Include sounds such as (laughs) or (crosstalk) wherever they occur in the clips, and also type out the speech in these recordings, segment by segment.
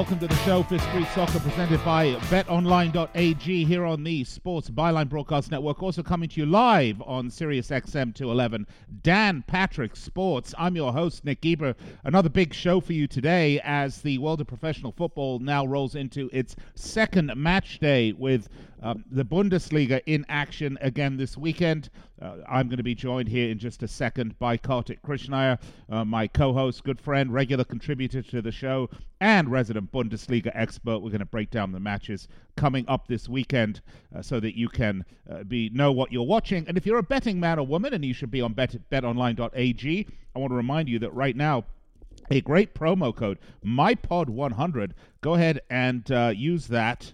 Welcome to the show, Fifth Street Soccer, presented by BetOnline.ag here on the Sports Byline Broadcast Network. Also coming to you live on Sirius XM 211, Dan Patrick Sports. I'm your host, Nick Geber. Another big show for you today as the world of professional football now rolls into its second match day with um, the Bundesliga in action again this weekend. Uh, I'm going to be joined here in just a second by Kartik Krishnaiyer, uh, my co host, good friend, regular contributor to the show, and resident Bundesliga expert. We're going to break down the matches coming up this weekend uh, so that you can uh, be know what you're watching. And if you're a betting man or woman, and you should be on bet, betonline.ag, I want to remind you that right now, a great promo code, MyPod100. Go ahead and uh, use that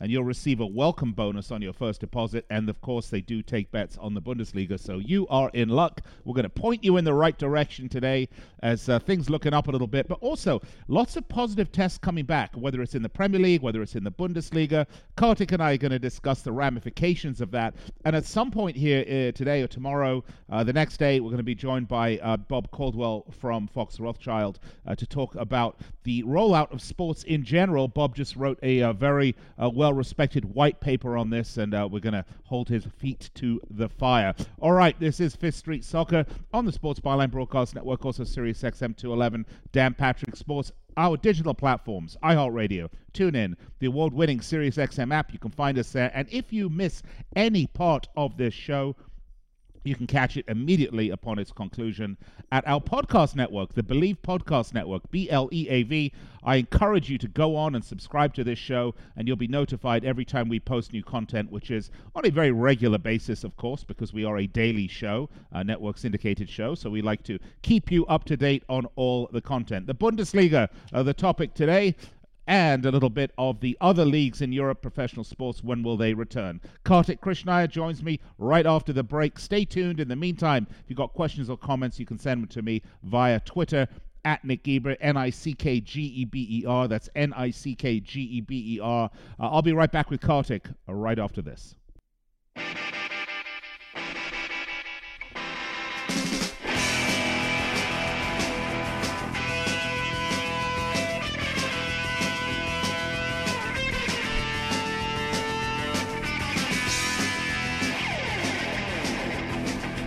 and you'll receive a welcome bonus on your first deposit. And of course, they do take bets on the Bundesliga, so you are in luck. We're going to point you in the right direction today as uh, things looking up a little bit, but also lots of positive tests coming back, whether it's in the Premier League, whether it's in the Bundesliga. Kartik and I are going to discuss the ramifications of that. And at some point here uh, today or tomorrow, uh, the next day, we're going to be joined by uh, Bob Caldwell from Fox Rothschild uh, to talk about the rollout of sports in general. Bob just wrote a, uh, very well well respected white paper on this, and uh, we're going to hold his feet to the fire. All right, this is Fifth Street Soccer on the Sports Byline Broadcast Network, also Sirius XM 211, Dan Patrick Sports our digital platforms, iHeartRadio, TuneIn, the award winning SiriusXM app. You can find us there. And if you miss any part of this show, you can catch it immediately upon its conclusion at our podcast network, the Bleav Podcast Network, B L E A V. I encourage you to go on and subscribe to this show, and you'll be notified every time we post new content, which is on a very regular basis, of course, because we are a daily show, a network syndicated show. So we like to keep you up to date on all the content. The Bundesliga, uh, the topic today and a little bit of the other leagues in Europe, professional sports. When will they return? Kartik Krishnaiyer joins me right after the break. Stay tuned. In the meantime, if you've got questions or comments, you can send them to me via Twitter at Nick Geber, N I C K G E B E R. That's N I C K G E B E R. Uh, I'll be right back with Kartik uh, right after this.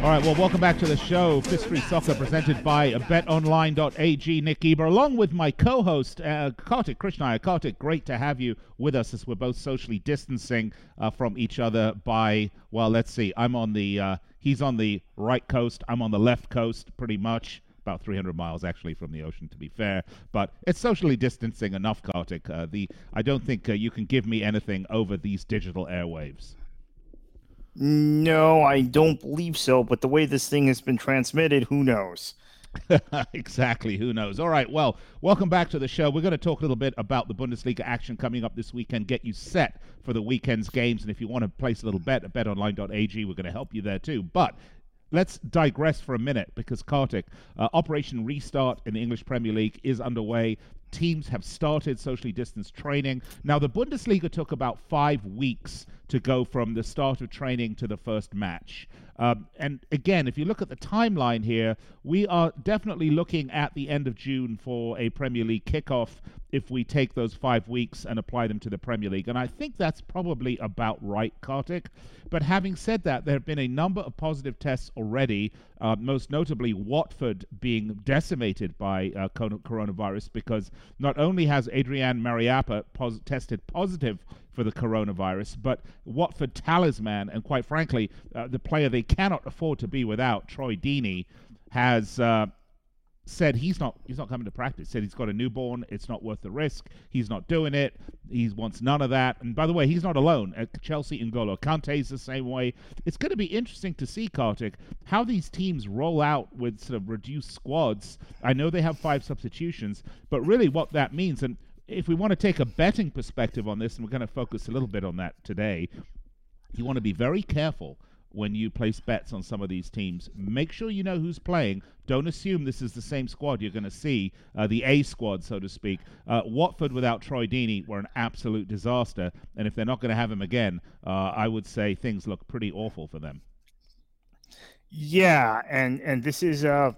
All right, well, welcome back to the show, Street Soccer, presented by BetOnline.ag. Nick Geber, along with my co-host uh, Kartik Krishnaiyer. Kartik, great to have you with us as we're both socially distancing uh, from each other by, well, let's see, I'm on the, uh, he's on the right coast, I'm on the left coast, pretty much about 300 miles actually from the ocean, to be fair. But it's socially distancing enough, Kartik. Uh, the I don't think uh, you can give me anything over these digital airwaves. No, I don't believe so. But the way this thing has been transmitted, who knows? (laughs) exactly. Who knows? All right. Well, welcome back to the show. We're going to talk a little bit about the Bundesliga action coming up this weekend, get you set for the weekend's games. And if you want to place a little bet at betonline.ag, we're going to help you there too. But let's digress for a minute because Kartik, uh, Operation Restart in the English Premier League is underway. Teams have started socially distanced training. Now, the Bundesliga took about five weeks to go from the start of training to the first match. Um, and again, if you look at the timeline here, we are definitely looking at the end of June for a Premier League kickoff if we take those five weeks and apply them to the Premier League. And I think that's probably about right, Kartik. But having said that, there have been a number of positive tests already, uh, most notably Watford being decimated by uh, coronavirus because not only has Adrian Mariappa pos- tested positive for the coronavirus, but Watford talisman, and quite frankly, uh, the player they cannot afford to be without, Troy Deeney, has uh, said he's not he's not coming to practice. Said he's got a newborn. It's not worth the risk. He's not doing it. He wants none of that. And by the way, he's not alone. At Chelsea, N'Golo Kante's the same way. It's going to be interesting to see Kartik how these teams roll out with sort of reduced squads. I know they have five substitutions, but really what that means and if we want to take a betting perspective on this, and we're going to focus a little bit on that today, you want to be very careful when you place bets on some of these teams. Make sure you know who's playing. Don't assume this is the same squad you're going to see, uh, the A squad, so to speak. Uh, Watford without Troy Deeney were an absolute disaster, and if they're not going to have him again, uh, I would say things look pretty awful for them. Yeah, and and this is uh,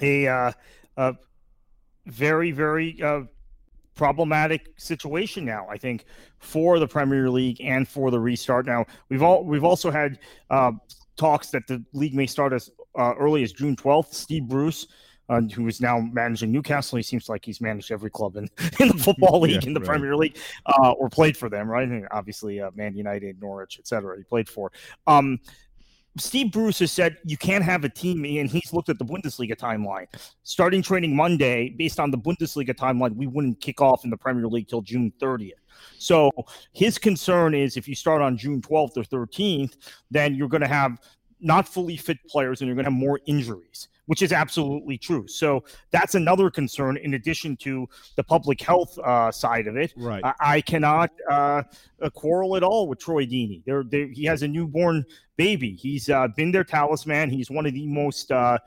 a uh, a very very uh, problematic situation now. I think for the Premier League and for the restart. Now we've all we've also had uh, talks that the league may start as uh, early as June 12th. Steve Bruce. Uh, who is now managing Newcastle? He seems like he's managed every club in, (laughs) in the football (laughs) league, yeah, in the right. Premier League, uh, or played for them, right? And obviously, uh, Man United, Norwich, etc. He played for. Um, Steve Bruce has said you can't have a team, and he's looked at the Bundesliga timeline. Starting training Monday, based on the Bundesliga timeline, we wouldn't kick off in the Premier League till June 30th. So his concern is if you start on June 12th or 13th, then you're going to have not fully fit players and you're going to have more injuries which is absolutely true. So that's another concern in addition to the public health uh, side of it. Right. I, I cannot uh, quarrel at all with Troy Deeney. There, he has a newborn baby. He's uh, been their talisman. He's one of the most uh,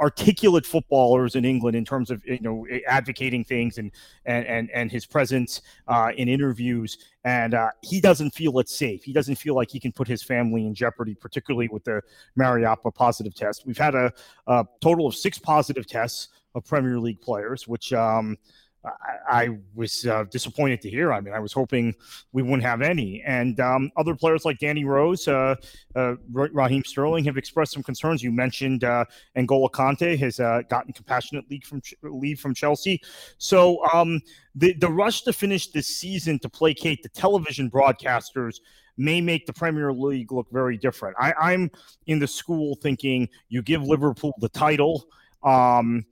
articulate footballers in England in terms of you know advocating things and and and, and his presence uh, in interviews. And uh, he doesn't feel it's safe. He doesn't feel like he can put his family in jeopardy, particularly with the Mariappa positive test. We've had a, a total of six positive tests of Premier League players, which um, I, I was uh, disappointed to hear. I mean, I was hoping we wouldn't have any. And um, other players like Danny Rose, uh, uh, Raheem Sterling have expressed some concerns. You mentioned uh, N'Golo Kante has uh, gotten compassionate leave from leave from Chelsea. So um, the the rush to finish this season to placate the television broadcasters may make the Premier League look very different. I, I'm in the school thinking you give Liverpool the title. Um,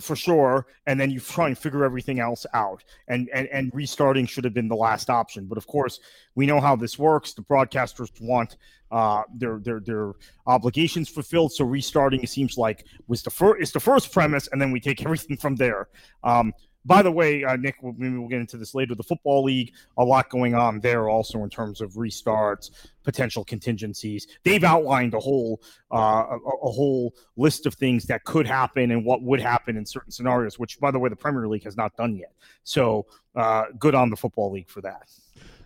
for sure and then you try and figure everything else out. And, and and restarting should have been the last option. But of course we know how this works. The broadcasters want uh, their their their obligations fulfilled. So restarting it seems like was the first is the first premise and then we take everything from there. Um, by the way, uh, Nick, maybe we'll get into this later. The Football League, a lot going on there also in terms of restarts, potential contingencies. They've outlined a whole uh, a, a, whole list of things that could happen and what would happen in certain scenarios, which, by the way, the Premier League has not done yet. So uh, good on the Football League for that.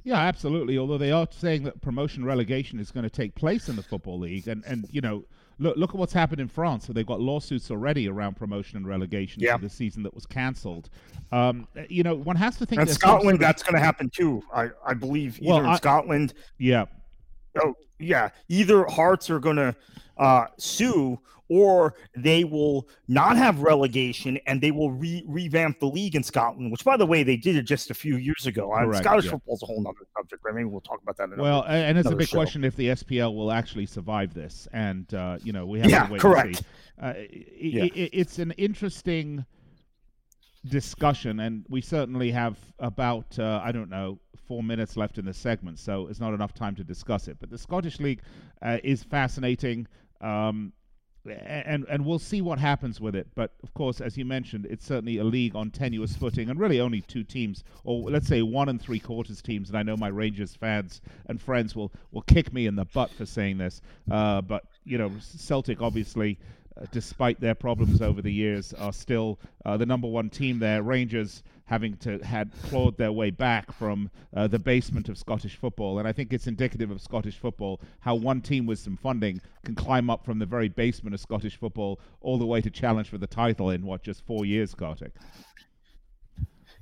Yeah, absolutely. Although they are saying that promotion relegation is going to take place in the Football League, and and you know look look at what's happened in France. So they've got lawsuits already around promotion and relegation yeah. for the season that was cancelled. Um, you know, one has to think. And Scotland, of, that's going to happen too. I I believe either well, in I, Scotland. Yeah. Oh yeah, either Hearts are going to uh, sue or they will not have relegation and they will re- revamp the league in Scotland, which, by the way, they did it just a few years ago. Uh, Scottish yeah. football is a whole other subject, right? Maybe we'll talk about that. well, and it's a big show. question if the SPL will actually survive this, and uh, you know we have yeah, to wait correct. see. Uh, yeah. it, it's an interesting discussion, and we certainly have about uh, I don't know four minutes left in the segment, so it's not enough time to discuss it. But the Scottish League uh, is fascinating. Um, and and we'll see what happens with it. But of course, as you mentioned, it's certainly a league on tenuous footing, and really only two teams, or let's say one and three quarters teams. And I know my Rangers fans and friends will will kick me in the butt for saying this, uh, but you know, Celtic obviously uh, despite their problems over the years, are still uh, the number one team there. Rangers having to had clawed their way back from uh, the basement of Scottish football, and I think it's indicative of Scottish football how one team with some funding can climb up from the very basement of Scottish football all the way to challenge for the title in what just four years, Kartik.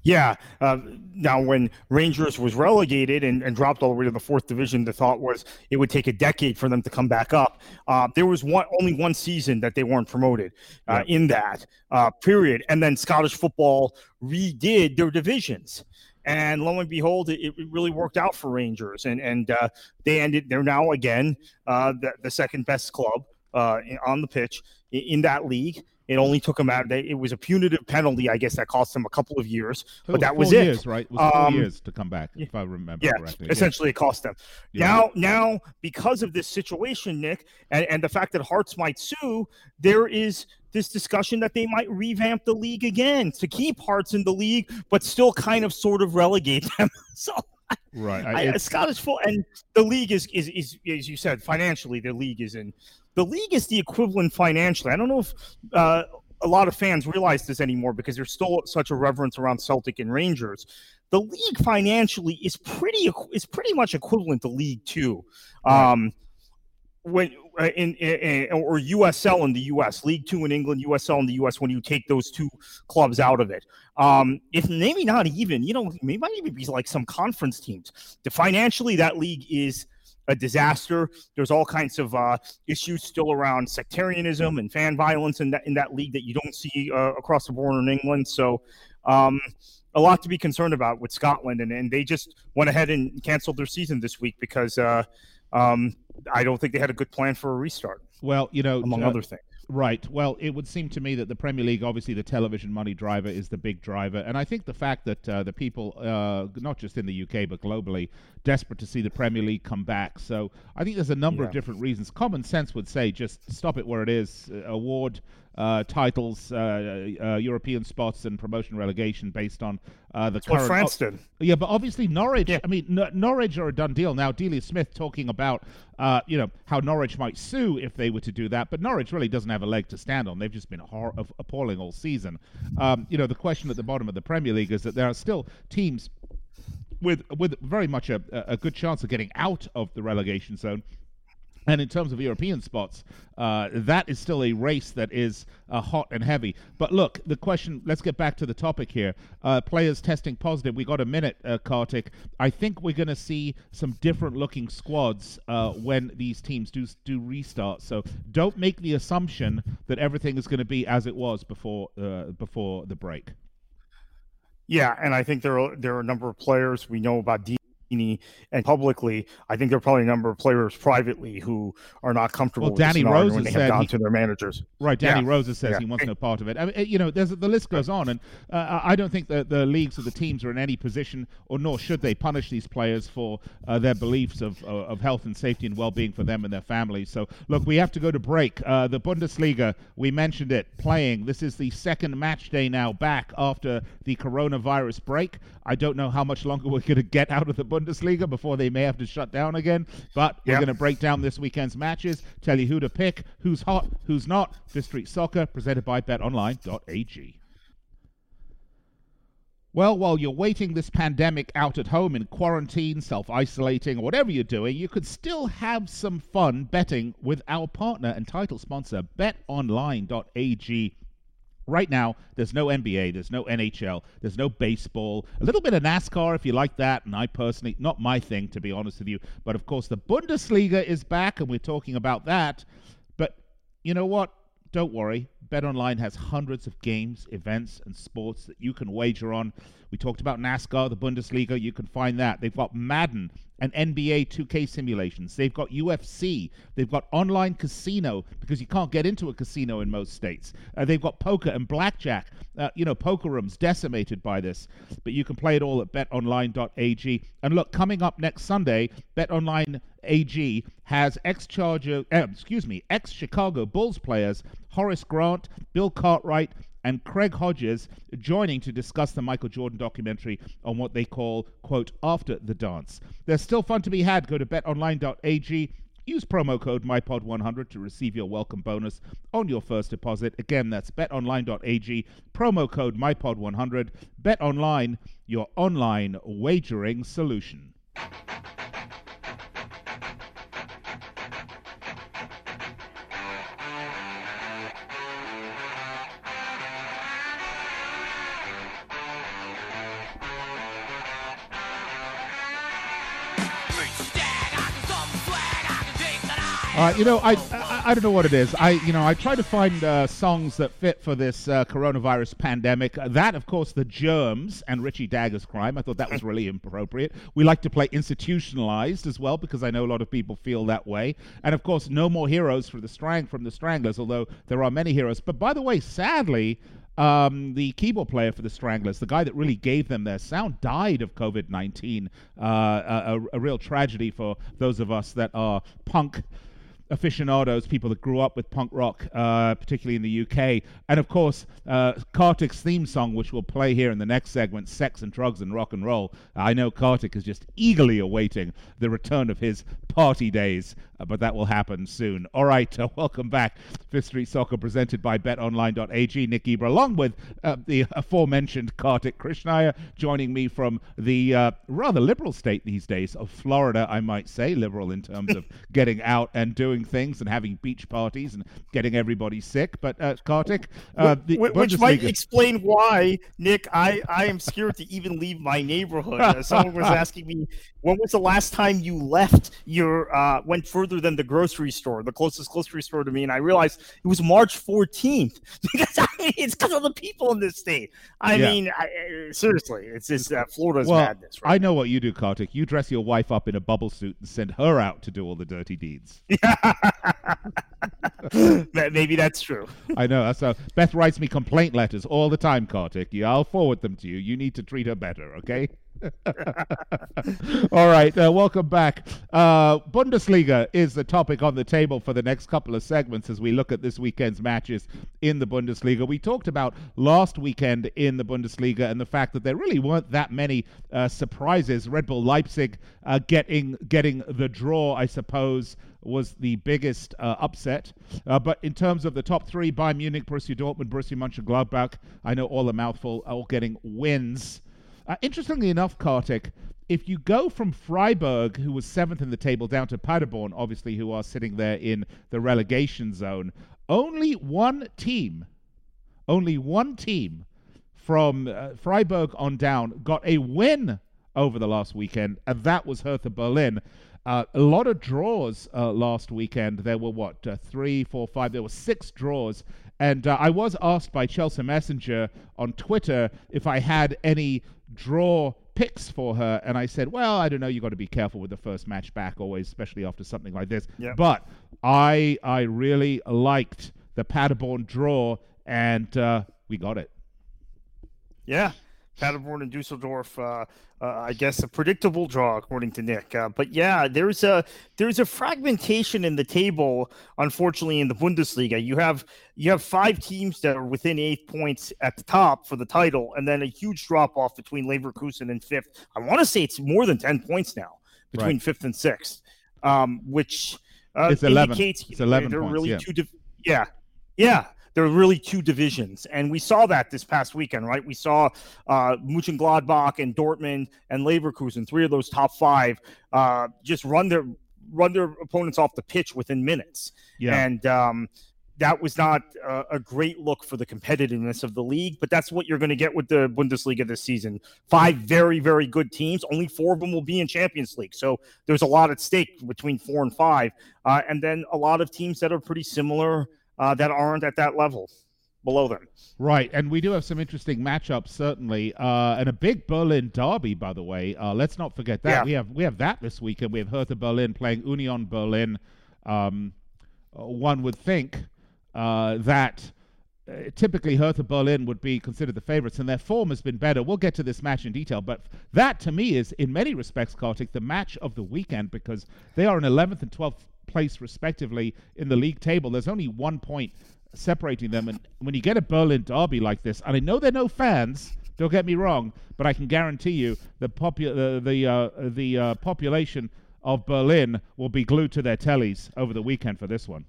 Yeah. Uh, now, when Rangers was relegated and, and, dropped all the way to the fourth division, the thought was it would take a decade for them to come back up. Uh, there was one only one season that they weren't promoted uh, yeah. in that uh, period, and then Scottish football redid their divisions. And lo and behold, it, it really worked out for Rangers, and and uh, they ended. They're now again uh, the, the second best club on the pitch in, in that league it only took him out. It was a punitive penalty, I guess, that cost him a couple of years. but was that was it. Years, right? It was four um, years to come back, if I remember yeah, correctly. Essentially, yeah. it cost them. Yeah. Now, now, because of this situation, Nick, and, and the fact that Hearts might sue, there is this discussion that they might revamp the league again to keep Hearts in the league, but still kind of sort of relegate (laughs) them. so Right. I, Scottish football and the league is, is is as you said financially the league is in the league is the equivalent financially. I don't know if uh, a lot of fans realize this anymore because there's still such a reverence around Celtic and Rangers. The league financially is pretty is pretty much equivalent to League Two. Um, when uh, in, in, or USL in the US, League Two in England, USL in the US. When you take those two clubs out of it, um, if maybe not even, you know, maybe might even be like some conference teams. The financially, that league is a disaster. There's all kinds of uh, issues still around sectarianism and fan violence in that in that league that you don't see uh, across the border in England. So. Um, a lot to be concerned about with Scotland, and, and they just went ahead and canceled their season this week because uh, um, I don't think they had a good plan for a restart. Well, you know, among uh, other things. Right. Well, it would seem to me that the Premier League, obviously, the television money driver is the big driver, and I think the fact that uh, the people, uh, not just in the UK but globally, desperate to see the Premier League come back. So I think there's a number yeah. of different reasons. Common sense would say just stop it where it is. Uh, award uh, titles, uh, uh, European spots, and promotion relegation based on uh, the That's current. What France did. yeah, but obviously Norwich. Yeah. I mean, N- Norwich are a done deal now. Delia Smith talking about, uh, you know, how Norwich might sue if they were to do that, but Norwich really doesn't have a leg to stand on. They've just been hor- appalling all season. Um, you know, the question at the bottom of the Premier League is that there are still teams with with very much a, a good chance of getting out of the relegation zone and in terms of European spots, uh, that is still a race that is uh, hot and heavy. But look, the question, let's get back to the topic here. Uh, players testing positive. We got a minute, uh, Kartik. I think we're going to see some different looking squads uh, when these teams do, do restart. So don't make the assumption that everything is going to be as it was before, uh, before the break. Yeah, and I think there are there are a number of players we know about and publicly, I think there are probably a number of players privately who are not comfortable. Well, Danny Rose when they have gone he, to their managers. Right, Danny yeah. Rose says yeah. he wants no part of it. I mean, you know, there's the list goes on, and uh, I don't think that the leagues or the teams are in any position, or nor should they punish these players for uh, their beliefs of uh, of health and safety and well-being for them and their families. So, look, we have to go to break. Uh, the Bundesliga, we mentioned it, playing. This is the second match day now back after the coronavirus break. I don't know how much longer we're going to get out of the Bundesliga before they may have to shut down again. But we're going to break down this weekend's matches, tell you who to pick, who's hot, who's not. Fifth Street Soccer, presented by BetOnline.ag. Well, while you're waiting this pandemic out at home in quarantine, self isolating, or whatever you're doing, you could still have some fun betting with our partner and title sponsor, betonline.ag. Right now, there's no NBA, there's no NHL, there's no baseball, a little bit of NASCAR if you like that, and I personally, not my thing to be honest with you, but of course the Bundesliga is back and we're talking about that. But you know what? Don't worry. BetOnline has hundreds of games, events, and sports that you can wager on. We talked about NASCAR, the Bundesliga. You can find that. They've got Madden and NBA 2K simulations. They've got UFC. They've got online casino because you can't get into a casino in most states. Uh, they've got poker and blackjack. Uh, you know, poker rooms decimated by this, but you can play it all at betonline.ag. And look, coming up next Sunday, BetOnline AG has ex Charger, uh, excuse me, ex Chicago Bulls players Horace Grant, Bill Cartwright, and Craig Hodges joining to discuss the Michael Jordan documentary on what they call, quote, after the dance. There's still fun to be had. Go to betonline.ag. Use promo code MyPod100 to receive your welcome bonus on your first deposit. Again, that's betonline.ag, promo code MyPod100. BetOnline, your online wagering solution. Uh, you know, I, I, I don't know what it is. I you know I try to find uh, songs that fit for this uh, coronavirus pandemic. that, of course, the Germs and Richie Dagger's crime. I thought that was really appropriate. We like to play institutionalized as well because I know a lot of people feel that way. And of course, no more heroes for the strang from the Stranglers, although there are many heroes. But by the way, sadly. Um, the keyboard player for the Stranglers, the guy that really gave them their sound, died of COVID 19. Uh, a, a, real tragedy for those of us that are punk aficionados, people that grew up with punk rock, uh, particularly in the UK. And of course, uh, Kartik's theme song, which we'll play here in the next segment, Sex and Drugs and Rock and Roll. I know Kartik is just eagerly awaiting the return of his party days, uh, but that will happen soon. All right, uh, (laughs) welcome back. Fifth Street Soccer presented by betonline.ag. Nick Geber, along with uh, the aforementioned Kartik Krishnaiyer, joining me from the uh, rather liberal state these days of Florida, I might say, liberal in terms of (laughs) getting out and doing things and having beach parties and getting everybody sick. But uh, Kartik, uh, which, which might explain why, Nick, I, I am scared to even leave my neighborhood. Uh, someone was (laughs) asking me, when was the last time you left your, uh, went further than the grocery store, the closest grocery store to me? And I realized it was March 14th (laughs) because I mean, it's because of the people in this state. I yeah. mean, I, seriously, it's just uh, Florida's well, madness. Right I know what you do, Kartik. You dress your wife up in a bubble suit and send her out to do all the dirty deeds. (laughs) (laughs) Maybe that's true. I know. That's how Beth writes me complaint letters all the time, Kartik. Yeah, I'll forward them to you. You need to treat her better, okay? (laughs) All right, uh, welcome back. Uh, Bundesliga is the topic on the table for the next couple of segments as we look at this weekend's matches in the Bundesliga. We talked about last weekend in the Bundesliga and the fact that there really weren't that many uh, surprises. Red Bull Leipzig uh, getting getting the draw, I suppose, was the biggest uh, upset. Uh, but in terms of the top three, Bayern Munich, Borussia Dortmund, Borussia Mönchengladbach, I know all a mouthful, all getting wins. Uh, interestingly enough, Kartik, if you go from Freiburg, who was seventh in the table, down to Paderborn, obviously, who are sitting there in the relegation zone, only one team, only one team from uh, Freiburg on down got a win over the last weekend, and that was Hertha Berlin. Uh, a lot of draws uh, last weekend. There were what uh, three, four, five. There were six draws, and uh, I was asked by Chelsea Messenger on Twitter if I had any draw picks for her, and I said, "Well, I don't know. You've got to be careful with the first match back, always, especially after something like this." Yep. But I I really liked the Paderborn draw, and uh, we got it. Yeah, Paderborn and Dusseldorf. Uh, uh, I guess a predictable draw according to Nick. Uh, but yeah, there's a there's a fragmentation in the table. Unfortunately, in the Bundesliga, you have you have five teams that are within eight points at the top for the title, and then a huge drop off between Leverkusen and fifth. I want to say it's more than ten points now between right. fifth and sixth, um, which uh, it's. Indicates, it's eleven. They're points, really yeah. yeah, yeah there are really two divisions, and we saw that this past weekend, right? We saw uh, Gladbach and Dortmund and Leverkusen, three of those top five, uh, just run their run their opponents off the pitch within minutes. Yeah. And um, that was not uh, a great look for the competitiveness of the league, but that's what you're going to get with the Bundesliga this season. Five very, very good teams. Only four of them will be in Champions League. So there's a lot at stake between four and five. Uh, and then a lot of teams that are pretty similar uh, that aren't at that level below them. Right, and we do have some interesting matchups certainly, uh, and a big Berlin derby, by the way. Uh, let's not forget that yeah. we have we have that this weekend. We have Hertha Berlin playing Union Berlin. Um, uh, one would think uh, that. Uh, typically, Hertha Berlin would be considered the favorites, and their form has been better. We'll get to this match in detail, but that to me is, in many respects, Kartik, the match of the weekend because they are in 11th and 12th place respectively in the league table. There's only one point separating them, and when you get a Berlin derby like this, and I know they're no fans. Don't get me wrong, but I can guarantee you the popu- uh, the uh, the uh, population of Berlin will be glued to their tellies over the weekend for this one.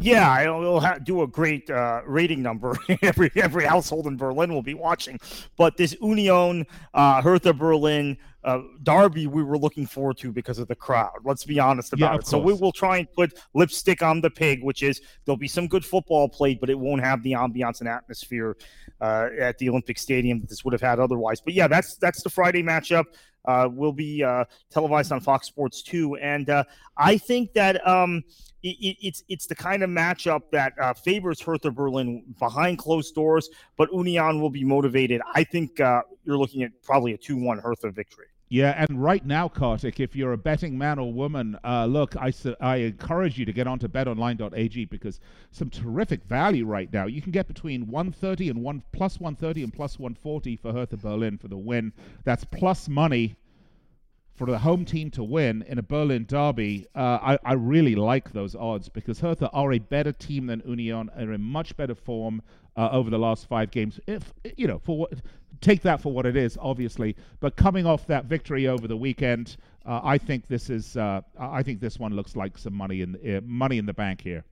Yeah, it'll ha- do a great uh, rating number. (laughs) every every household in Berlin will be watching. But this Union uh, Hertha Berlin uh, derby, we were looking forward to because of the crowd. Let's be honest about yeah, it. So we will try and put lipstick on the pig, which is there'll be some good football played, but it won't have the ambiance and atmosphere uh, at the Olympic Stadium that this would have had otherwise. But yeah, that's that's the Friday matchup. Uh, will be uh, televised on Fox Sports 2. And uh, I think that um, it, it's it's the kind of matchup that uh, favors Hertha Berlin behind closed doors, but Union will be motivated. I think uh, you're looking at probably a 2 1 Hertha victory. Yeah, and right now, Kartik, if you're a betting man or woman, uh, look, I, I encourage you to get onto betonline.ag because some terrific value right now. You can get between 130 and one plus 130 and plus 140 for Hertha Berlin for the win. That's plus money for the home team to win in a Berlin derby, uh, I, I really like those odds because Hertha are a better team than Union, are in much better form uh, over the last five games. If you know, for what, take that for what it is, obviously. But coming off that victory over the weekend, uh, I think this is, uh, I think this one looks like some money in uh, money in the bank here.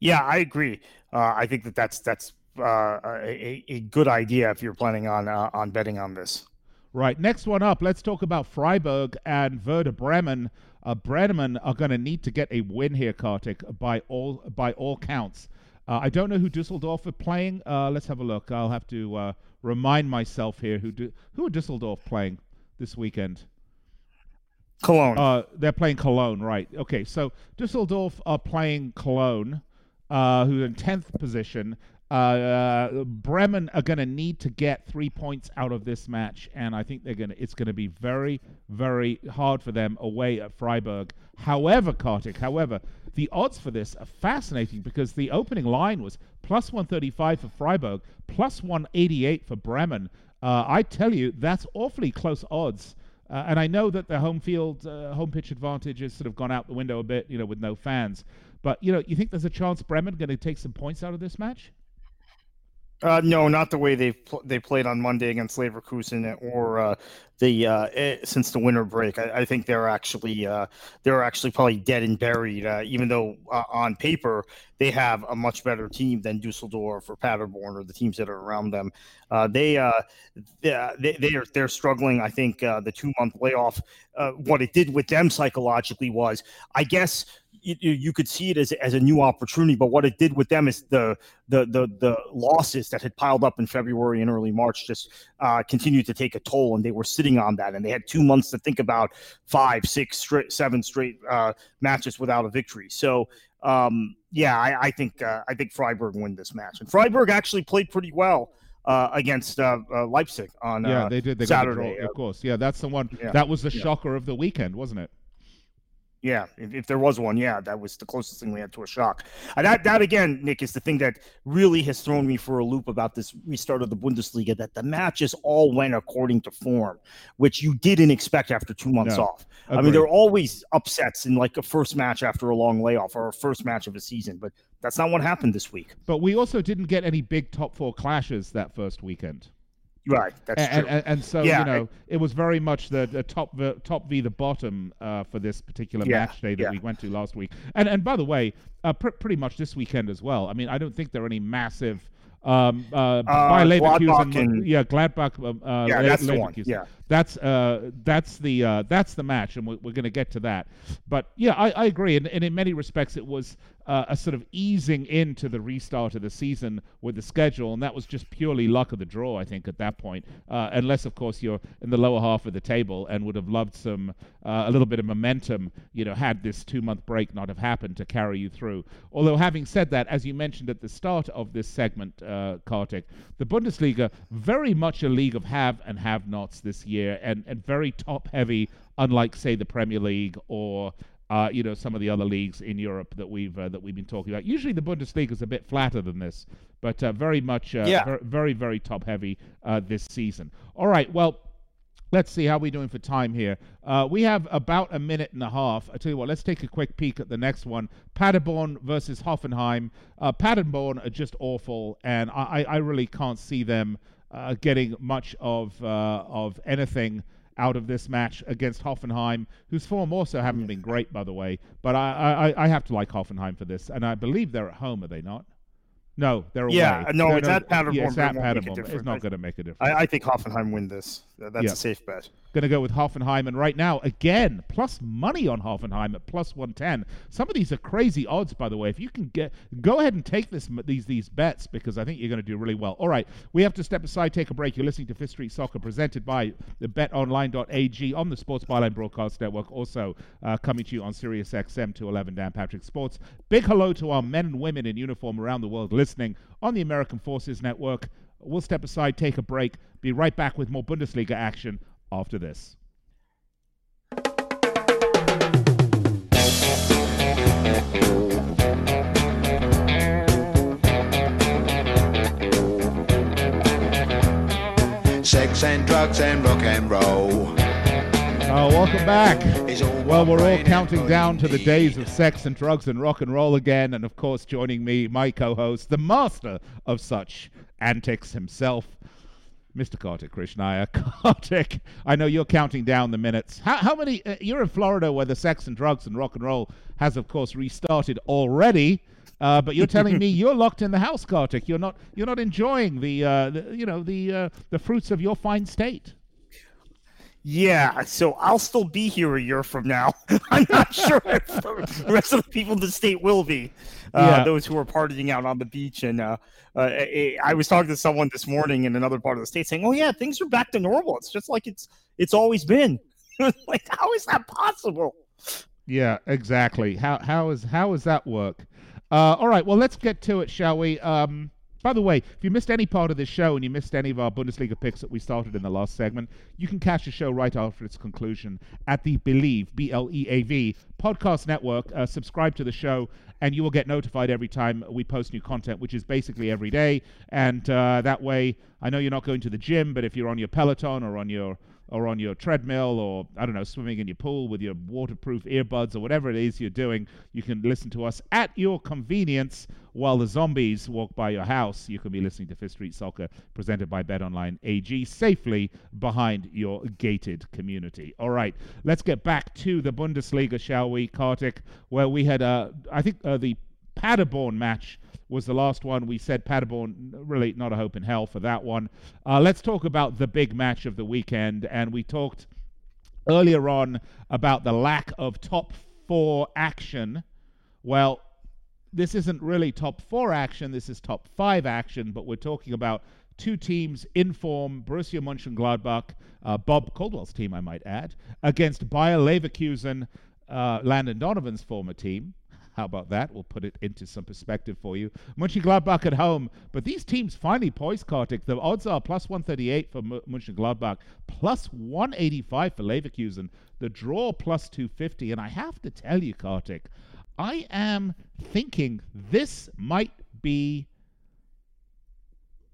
Yeah, I agree. Uh, I think that that's that's a, a good idea if you're planning on on betting on this. Right. Next one up, let's talk about Freiburg and Werder Bremen. Uh, Bremen are going to need to get a win here, Kartik, by all by all counts. Uh, I don't know who Dusseldorf are playing. Uh, let's have a look. I'll have to uh, remind myself here who do, who are Dusseldorf playing this weekend. Cologne. Uh, they're playing Cologne, right? Okay, so Dusseldorf are playing Cologne, uh, who's in tenth position, uh, Bremen are going to need to get three points out of this match, and I think they're going to. It's going to be very, very hard for them away at Freiburg. However, Kartik, however, the odds for this are fascinating because the opening line was plus 135 for Freiburg, plus 188 for Bremen. Uh, I tell you, that's awfully close odds. Uh, and I know that the home field, uh, home pitch advantage has sort of gone out the window a bit, you know, with no fans. But you know, you think there's a chance Bremen going to take some points out of this match? Uh, no, not the way they pl- they played on Monday against Leverkusen or uh, the uh, eh, since the winter break. I, I think they're actually uh, they're actually probably dead and buried. Uh, even though uh, on paper they have a much better team than Dusseldorf or Paderborn or the teams that are around them. they they they are they're struggling. I think the two month layoff. what it did with them psychologically was, I guess you, you could see it as, as a new opportunity. But what it did with them is the the the, the losses that had piled up in February and early March just uh, continued to take a toll, and they were sitting on that, and they had two months to think about five, six, straight, seven straight uh, matches without a victory. So. Um, yeah, I, I think uh, I think Freiburg win this match, and Freiburg actually played pretty well uh, against uh, uh, Leipzig on yeah they did they Saturday. The of course, yeah, that's the one yeah. that was the yeah. shocker of the weekend, wasn't it? Yeah, if, if, there was one, yeah, that was the closest thing we had to a shock. Uh, that that again, Nick, is the thing that really has thrown me for a loop about this restart of the Bundesliga. That the matches all went according to form, which you didn't expect after two months no, off. Agreed. I mean, there are always upsets in like a first match after a long layoff or a first match of a season, but that's not what happened this week. But we also didn't get any big top four clashes that first weekend. Right, that's and, true. And, and so yeah, you know, it, it was very much the, the top the top v the bottom uh, for this particular yeah, match day that yeah. we went to last week. And and by the way, uh, pr- pretty much this weekend as well. I mean, I don't think there are any massive um, uh, uh, by Leverkusen, and, yeah, Gladbach. Uh, uh yeah, that's the one. Yeah, that's uh, that's the uh, that's the match, and we're, we're going to get to that. But yeah, I, I agree, and, and in many respects, it was uh, a sort of easing into the restart of the season with the schedule, and that was just purely luck of the draw, I think, at that point. Uh, unless, of course, you're in the lower half of the table and would have loved some uh, a little bit of momentum, you know, had this two-month break not have happened to carry you through. Although, having said that, as you mentioned at the start of this segment, uh, Kartik, the Bundesliga very much a league of have and have-nots this year, and and very top-heavy, unlike say the Premier League or uh, you know, some of the other leagues in Europe that we've uh, that we've been talking about. Usually, the Bundesliga is a bit flatter than this, but uh, very much, uh, yeah. ver- very, very top heavy uh, this season. All right, well. Let's see how we're doing for time here. Uh, we have about a minute and a half. I tell you what, let's take a quick peek at the next one. Paderborn versus Hoffenheim. Paderborn are just awful, and I, I really can't see them getting much of of anything out of this match against Hoffenheim, whose form also haven't been great, by the way. But I, I, I have to like Hoffenheim for this, and I believe they're at home, are they not? No, they're away. Yeah, no, it's at Paderborn. Yeah, it's at Paderborn. It's not going to make a difference. I, I, think Hoffenheim win this. That's yeah. a safe bet. Going to go with Hoffenheim, and right now, again, plus money on Hoffenheim at plus one ten. Some of these are crazy odds, by the way. If you can get, go ahead and take this these these bets because I think you're going to do really well. All right, we have to step aside, take a break. You're listening to Fifth Street Soccer, presented by the BetOnline.ag on the Sports Byline Broadcast Network, also uh, coming to you on Sirius XM 211 Dan Patrick Sports. Big hello to our men and women in uniform around the world listening on the American Forces Network. We'll step aside, take a break, be right back with more Bundesliga action after this. sex and drugs and rock and roll. Uh, welcome back. Well, we're all counting down to the days of sex and drugs and rock and roll again. And of course, joining me, my co host, the master of such antics himself, Mr. Kartik Krishnaiyer. (laughs) Kartik, I know you're counting down the minutes. How, how many? Uh, you're in Florida where the sex and drugs and rock and roll has, of course, restarted already. Uh, but you're telling me (laughs) you're locked in the house, Kartik. You're not. You're not enjoying the, uh, the you know, the uh, the fruits of your fine state. Yeah, so I'll still be here a year from now. (laughs) I'm not sure if the rest of the people in the state will be. Uh, yeah. Those who are partying out on the beach, and uh, uh, I was talking to someone this morning in another part of the state saying, "Oh yeah, things are back to normal. It's just like it's it's always been." (laughs) like, how is that possible? Yeah, exactly. How how is how does that work? Uh, all right, well, let's get to it, shall we? Um, by the way, if you missed any part of this show and you missed any of our Bundesliga picks that we started in the last segment, you can catch the show right after its conclusion at the Bleav, B L E A V, podcast network. Uh, subscribe to the show and you will get notified every time we post new content, which is basically every day. And uh, that way, I know you're not going to the gym, but if you're on your Peloton or on your or on your treadmill or I don't know, swimming in your pool with your waterproof earbuds or whatever it is you're doing, you can listen to us at your convenience while the zombies walk by your house. You can be listening to Fifth Street Soccer presented by BetOnline AG safely behind your gated community. All right, let's get back to the Bundesliga, shall we, Kartik, where we had, uh, I think, uh, the Paderborn match was the last one. We said Paderborn, really not a hope in hell for that one. Uh, let's talk about the big match of the weekend. And we talked earlier on about the lack of top four action. Well, this isn't really top four action, this is top five action, but we're talking about two teams in form Borussia Mönchengladbach, uh, Bob Caldwell's team, I might add, against Bayer Leverkusen, uh, Landon Donovan's former team. How about that? We'll put it into some perspective for you. Mönchengladbach at home, but these teams finally poised, Kartik. The odds are plus 138 for M- Mönchengladbach, plus 185 for Leverkusen. The draw plus 250. And I have to tell you, Kartik, I am thinking this might be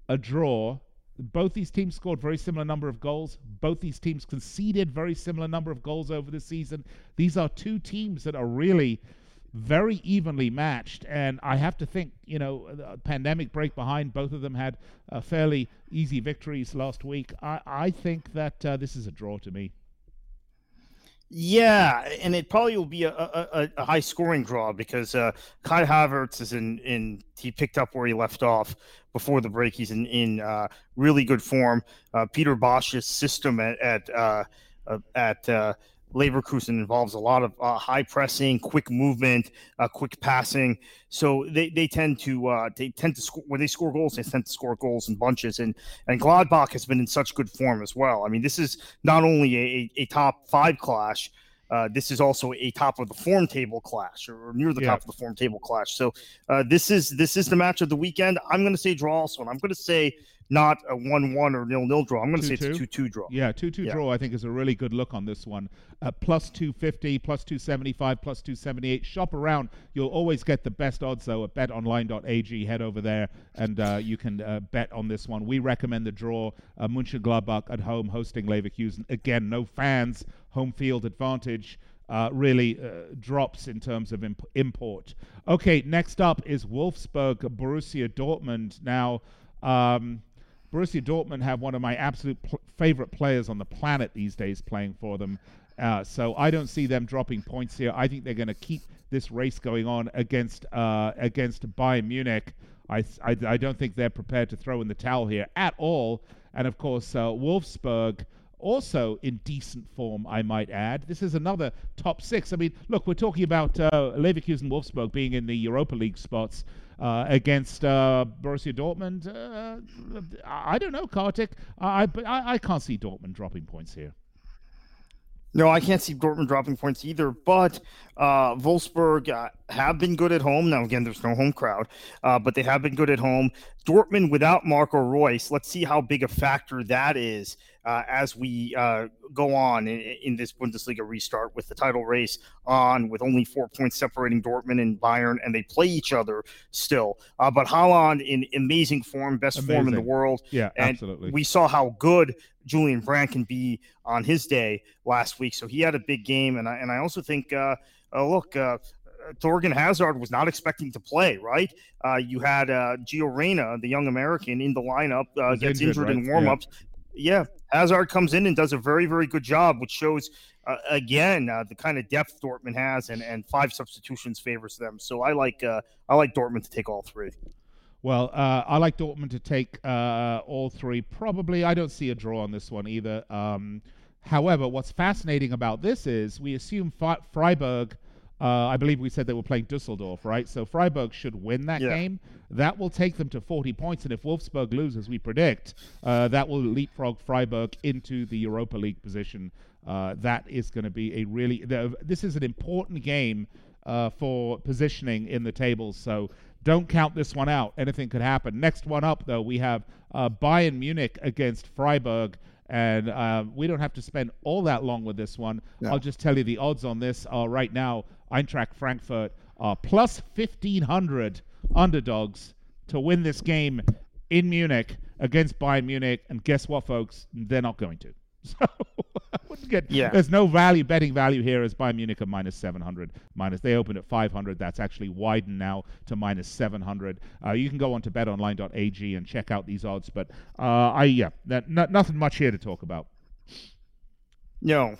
a draw both these teams scored very similar number of goals. Both these teams conceded very similar number of goals over the season. These are two teams that are really very evenly matched. And I have to think, you know, pandemic break behind, both of them had uh, fairly easy victories last week. I, I think that uh, this is a draw to me. Yeah, and it probably will be a, a, a high scoring draw because uh, Kai Havertz is in, in he picked up where he left off before the break. He's in in uh, really good form. Uh, Peter Bosz's system at at uh, uh, at uh, Leverkusen involves a lot of uh, high pressing, quick movement, uh, quick passing. So they, they tend to uh, they tend to score when they score goals. They tend to score goals in bunches. And and Gladbach has been in such good form as well. I mean, this is not only a, a top five clash. Uh, this is also a top of the form table clash, or near the yeah. top of the form table clash. So uh, this is this is the match of the weekend. I'm going to say draw also, and I'm going to say not a one-one or nil-nil draw. I'm going to say it's a two-two draw. Yeah, two-two yeah. draw. I think is a really good look on this one. Uh, plus 250, plus 275, plus 278. Shop around. You'll always get the best odds though at BetOnline.ag. Head over there and uh, you can uh, bet on this one. We recommend the draw. Uh, Mönchengladbach at home hosting Leverkusen. Again, no fans, home field advantage. Uh, really uh, drops in terms of imp- import. Okay, next up is Wolfsburg Borussia Dortmund. Now, um, Borussia Dortmund have one of my absolute pl- favorite players on the planet these days playing for them. Uh, so I don't see them dropping points here. I think they're going to keep this race going on against uh, against Bayern Munich. I, I, I don't think they're prepared to throw in the towel here at all. And of course, uh, Wolfsburg also in decent form, I might add. This is another top six. I mean, look, we're talking about uh, Leverkusen Wolfsburg being in the Europa League spots uh, against uh, Borussia Dortmund. Uh, I don't know, Kartik. I, I, I can't see Dortmund dropping points here. No, I can't see Dortmund dropping points either. But uh, Wolfsburg uh, have been good at home. Now, again, there's no home crowd, uh, but they have been good at home. Dortmund without Marco Reus. Let's see how big a factor that is uh, as we uh, go on in, in, this Bundesliga restart with the title race on, with only four points separating Dortmund and Bayern, and they play each other still. Uh, but Haaland in amazing form, best amazing. form in the world. Yeah, and absolutely. We saw how good Julian Brandt can be on his day last week. So he had a big game, and I and I also think, uh, uh, look, uh, Thorgan Hazard was not expecting to play. Right? Uh, you had uh, Gio Reyna, the young American, in the lineup, uh, gets injured, injured right? in warmups. Yeah. yeah. Hazard comes in and does a very very good job, which shows. Uh, again, uh, the kind of depth Dortmund has, and, and five substitutions favors them. So I like uh, I like Dortmund to take all three. Well, uh, I like Dortmund to take uh, all three. Probably, I don't see a draw on this one either. Um, however, what's fascinating about this is we assume Freiburg. Uh, I believe we said they were playing Dusseldorf, right? So Freiburg should win that yeah. game. That will take them to 40 points, and if Wolfsburg loses, we predict uh, that will leapfrog Freiburg into the Europa League position. Uh, that is going to be a really. this is an important game uh, for positioning in the tables. So don't count this one out. Anything could happen. Next one up, though, we have uh, Bayern Munich against Freiburg. And uh, we don't have to spend all that long with this one. No. I'll just tell you the odds on this are right now Eintracht Frankfurt are plus 1,500 underdogs to win this game in Munich against Bayern Munich. And guess what, folks? They're not going to. (laughs) So (laughs) wouldn't get. Yeah. There's no value betting value here as Bayern Munich at minus 700. Minus they opened at 500. That's actually widened now to minus 700. Uh, you can go on to betonline.ag and check out these odds. But uh, I yeah, that, nothing much here to talk about. No,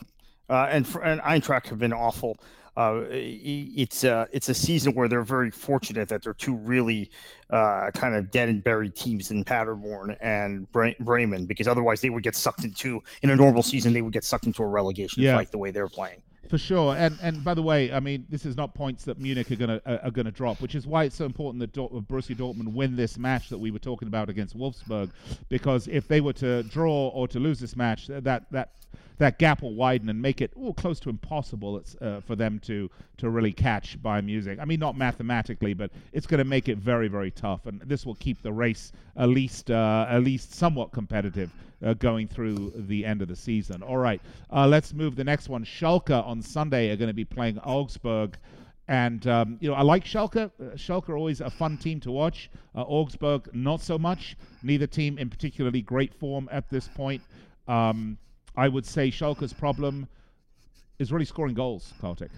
uh, and and Eintracht have been awful uh, it's uh, it's a season where they're very fortunate that they're two really uh, kind of dead and buried teams in Paderborn and Bre- Bremen, because otherwise they would get sucked into in a normal season they would get sucked into a relegation yeah. fight the way they're playing. For sure, and and by the way, I mean this is not points that Munich are gonna uh, are gonna drop, which is why it's so important that Dort- Borussia Dortmund win this match that we were talking about against Wolfsburg, because if they were to draw or to lose this match, that that that gap will widen and make it close to impossible uh, for them to to really catch Bayern Munich. I mean, not mathematically, but it's going to make it very very tough, and this will keep the race at least uh, at least somewhat competitive uh, going through the end of the season. All right, uh, let's move the next one. Schalke on Sunday are going to be playing Augsburg. And um, you know, I like Schalke. Uh, Schalke are always a fun team to watch. Uh, Augsburg, not so much. Neither team in particularly great form at this point. Um, I would say Schalke's problem is really scoring goals, Kartik.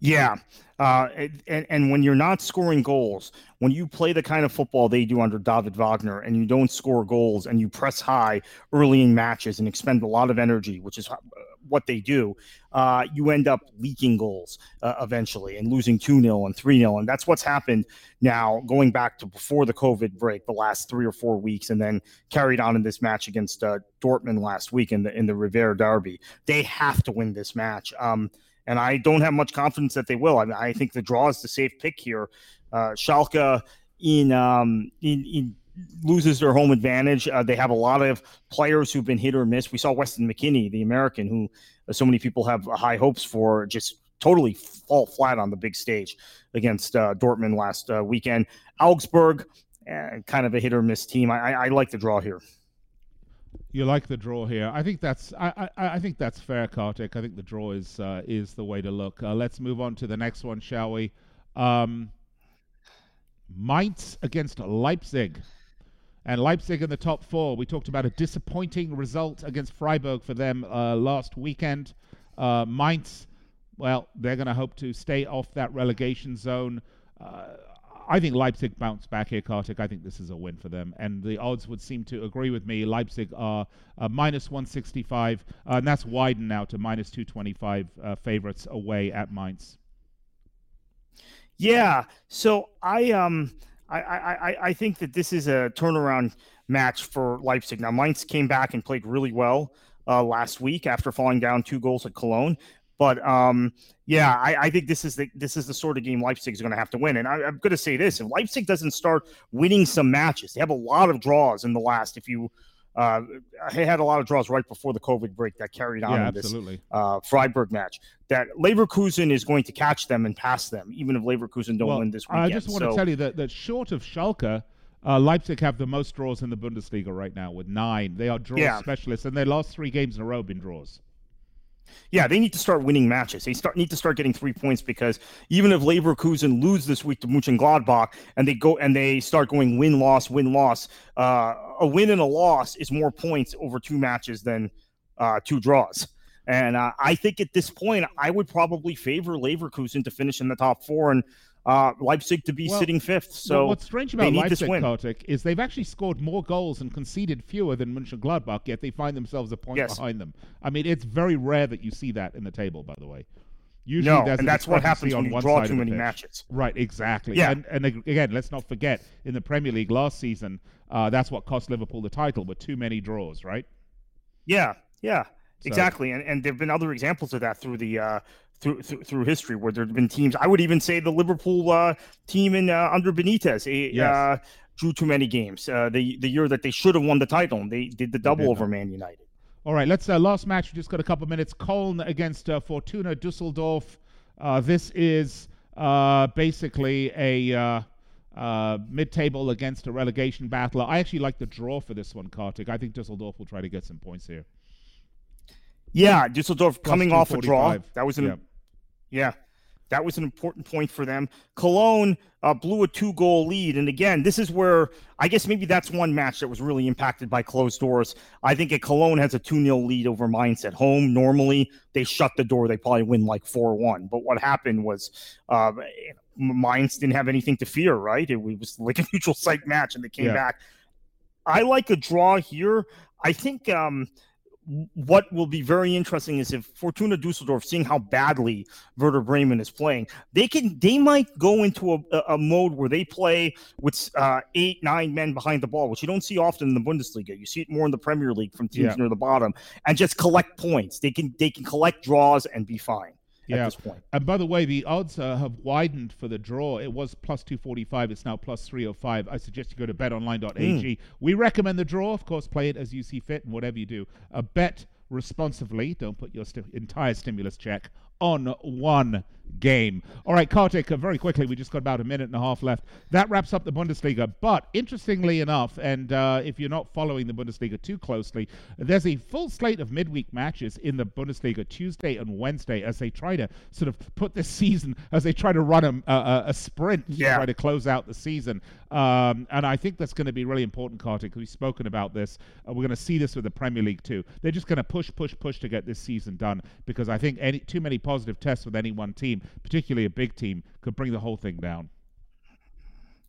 Yeah, uh, and and when you're not scoring goals, when you play the kind of football they do under David Wagner, and you don't score goals, and you press high early in matches and expend a lot of energy, which is what they do, uh, you end up leaking goals uh, eventually and losing 2 0 and 3 0. And that's what's happened now, going back to before the COVID break, the last three or four weeks, and then carried on in this match against uh, Dortmund last week in the, in the Revier Derby. They have to win this match. Um, and I don't have much confidence that they will. I, I think the draw is the safe pick here. Uh, Schalke in, um, in, in loses their home advantage. Uh, they have a lot of players who've been hit or miss. We saw Weston McKennie, the American, who uh, so many people have high hopes for, just totally fall flat on the big stage against uh, Dortmund last uh, weekend. Augsburg, eh, kind of a hit or miss team. I, I, I, like the draw here. You like the draw here. I think that's I, I, I think that's fair, Kartik. I think the draw is uh, is the way to look. Uh, let's move on to the next one, shall we? Um, Mainz against Leipzig. And Leipzig in the top four. We talked about a disappointing result against Freiburg for them uh, last weekend. Uh, Mainz, well, they're going to hope to stay off that relegation zone. Uh, I think Leipzig bounce back here, Kartik. I think this is a win for them. And the odds would seem to agree with me. Leipzig are uh, minus 165, uh, and that's widened now to minus 225 uh, favorites away at Mainz. Yeah. So I um I, I, I think that this is a turnaround match for Leipzig. Now, Mainz came back and played really well uh, last week after falling down two goals at Cologne. But um, yeah, I, I, think this is the this is the sort of game Leipzig is going to have to win. And I, am going to say this: if Leipzig doesn't start winning some matches, they have a lot of draws in the last. If you uh, they had a lot of draws right before the COVID break that carried on Yeah, in this absolutely. uh, Freiburg match. That Leverkusen is going to catch them and pass them, even if Leverkusen don't well, win this weekend. I just want So- to tell you that, that short of Schalke, uh, Leipzig have the most draws in the Bundesliga right now with nine. They are draw Yeah. specialists, and their last three games in a row have been draws. Yeah, they need to start winning matches. They start need to start getting three points because even if Leverkusen lose this week to Mönchengladbach and they go and they start going win loss win loss, uh, a win and a loss is more points over two matches than uh, two draws. And uh, I think at this point, I would probably favor Leverkusen to finish in the top four and uh, Leipzig to be Well, sitting fifth. Well, So what's strange about Leipzig. Kartik, is they've actually scored more goals and conceded fewer than Mönchengladbach, yet they find themselves a point Yes. behind them. I mean, it's very rare that you see that in the table, by the way. Usually no, there's and that's what happens on when you draw too many matches. Right, exactly. Yeah. And, and again, let's not forget, in the Premier League last season, uh, that's what cost Liverpool the title, with too many draws, right? Yeah, yeah, So- exactly. And and there've been other examples of that through the uh, through, through through history where there've been teams. I would even say the Liverpool uh, team in uh, under Benitez eh, Yes. uh, drew too many games. Uh, the the year that they should have won the title, and they did the double did over. Man United. All right, let's uh, last match. We just got a couple minutes. Köln against uh, Fortuna Dusseldorf. Uh, this is uh, basically a uh, uh, mid-table against a relegation battle. I actually like the draw for this one, Kartik. I think Dusseldorf will try to get some points here. Yeah, Dusseldorf coming off a draw. That was an Yeah. Yeah, that was an important point for them. Cologne uh, blew a two goal lead. And again, this is where I guess maybe that's one match that was really impacted by closed doors. I think if Cologne has a 2 0 lead over Mainz at home, normally they shut the door. They probably win like 4 1. But what happened was uh, Mainz didn't have anything to fear, right? It was like a neutral site match and they came Yeah. back. I like a draw here. I think um, what will be very interesting is if Fortuna Dusseldorf, seeing how badly Werder Bremen is playing, they can they might go into a, a- mode where they play with uh, eight nine men behind the ball, which you don't see often in the Bundesliga. You see it more in the Premier League from teams Yeah. near the bottom, and just collect points. They can they can collect draws and be fine Yeah. at this point. And by the way, the odds uh, have widened for the draw. It was plus 245. It's now plus 305. I suggest you go to betonline.ag. We recommend the draw. Of course, play it as you see fit and whatever you do. A bet responsibly. Don't put your sti- entire stimulus check on one game. All right, Kartik, uh, very quickly, we just got about a minute and a half left. That wraps up the Bundesliga. But interestingly enough, and uh, if you're not following the Bundesliga too closely, there's a full slate of midweek matches in the Bundesliga Tuesday and Wednesday as they try to sort of put this season, as they try to run a, a, a sprint to try to close out the season. Um, and I think that's going to be really important, Kartik. We've spoken about this. Uh, we're going to see this with the Premier League too. They're just going to push, push, push to get this season done because I think any too many positive tests with any one team, particularly a big team, could bring the whole thing down.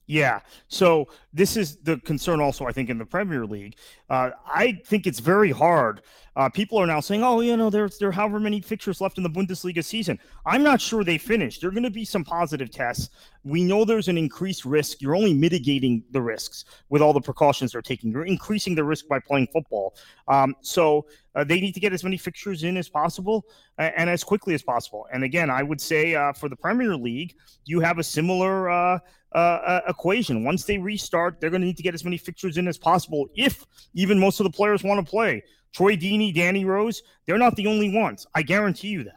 Yeah. So this is the concern also, I think, in the Premier League. Uh, I think it's very hard. Uh, people are now saying, oh, you know, there's there are however many fixtures left in the Bundesliga season. I'm not sure they finished. There are going to be some positive tests. We know there's an increased risk. You're only mitigating the risks with all the precautions they're taking. You're increasing the risk by playing football. Um, so uh, they need to get as many fixtures in as possible uh, and as quickly as possible. And again, I would say uh, for the Premier League, you have a similar uh, uh, equation. Once they restart, they're going to need to get as many fixtures in as possible. If even most of the players want to play, Troy Deeney, Danny Rose, they're not the only ones. I guarantee you that.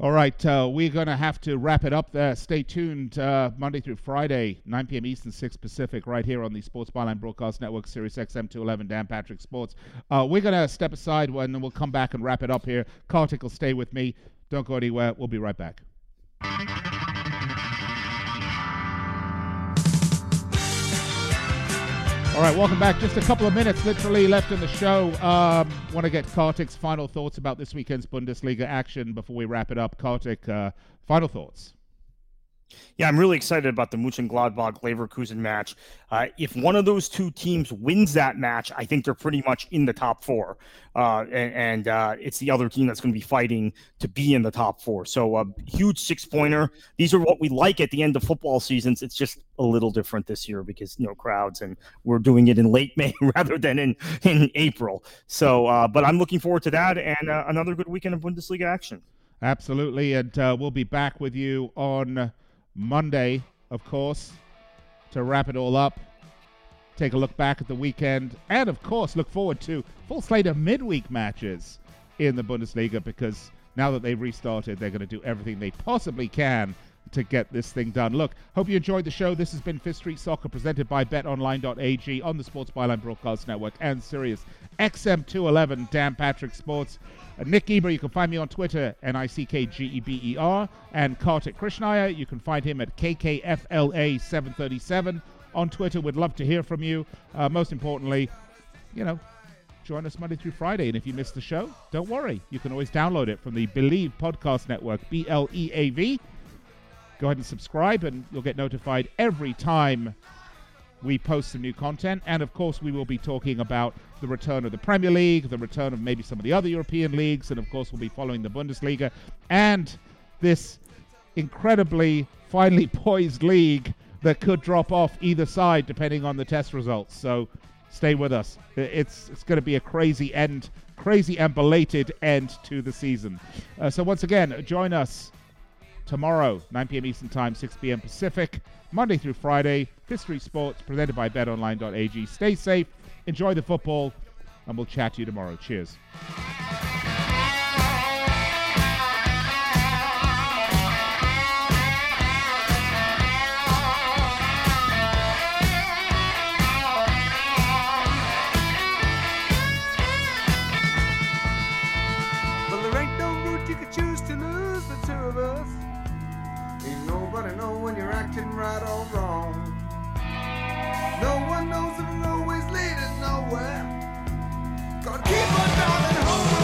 All right, uh, we're going to have to wrap it up there. Stay tuned uh, Monday through Friday, 9 p.m. Eastern, 6 Pacific, right here on the Sports Byline Broadcast Network, Sirius XM 211, Dan Patrick Sports. Uh, we're going to step aside and we'll come back and wrap it up here. Kartik will stay with me. Don't go anywhere. We'll be right back. All right, welcome back. Just a couple of minutes literally left in the show. Um, Want to get Kartik's final thoughts about this weekend's Bundesliga action before we wrap it up. Kartik, uh, final thoughts. Yeah, I'm really excited about the Mönchengladbach Leverkusen match. Uh, if one of those two teams wins that match, I think they're pretty much in the top four, uh, and, and uh, it's the other team that's going to be fighting to be in the top four. So a huge six pointer. These are what we like at the end of football seasons. It's just a little different this year because no crowds, and we're doing it in late May (laughs) rather than in in April. So, uh, but I'm looking forward to that and uh, another good weekend of Bundesliga action. Absolutely, and uh, we'll be back with you on Monday, of course, to wrap it all up. take a look back at the weekend, and of course, look forward to full slate of midweek matches in the Bundesliga because now that they've restarted, they're going to do everything they possibly can to get this thing done. Look, hope you enjoyed the show. This has been Fifth Street Soccer presented by betonline.ag on the Sports Byline Broadcast Network and Sirius XM211 Dan Patrick Sports. Uh, Nick Geber, you can find me on Twitter, N-I-C-K-G-E-B-E-R, and Kartik Krishnaiyer, you can find him at KKFLA737 on Twitter. We'd love to hear from you. Uh, most importantly, you know, join us Monday through Friday. And if you missed the show, don't worry. You can always download it from the Bleav Podcast Network, B L E A V. Go ahead and subscribe, and you'll get notified every time we post some new content. And of course, we will be talking about the return of the Premier League, the return of maybe some of the other European leagues, and of course, we'll be following the Bundesliga and this incredibly finely (laughs) poised league that could drop off either side depending on the test results. So stay with us. It's it's going to be a crazy end, crazy and belated end to the season. Uh, so once again, join us tomorrow, 9 p.m. Eastern Time, 6 p.m. Pacific, Monday through Friday. History Sports presented by BetOnline.ag. Stay safe, enjoy the football, and we'll chat to you tomorrow. Cheers. Know when you're acting right or wrong. No one knows if it's always leading nowhere. Gotta keep on driving home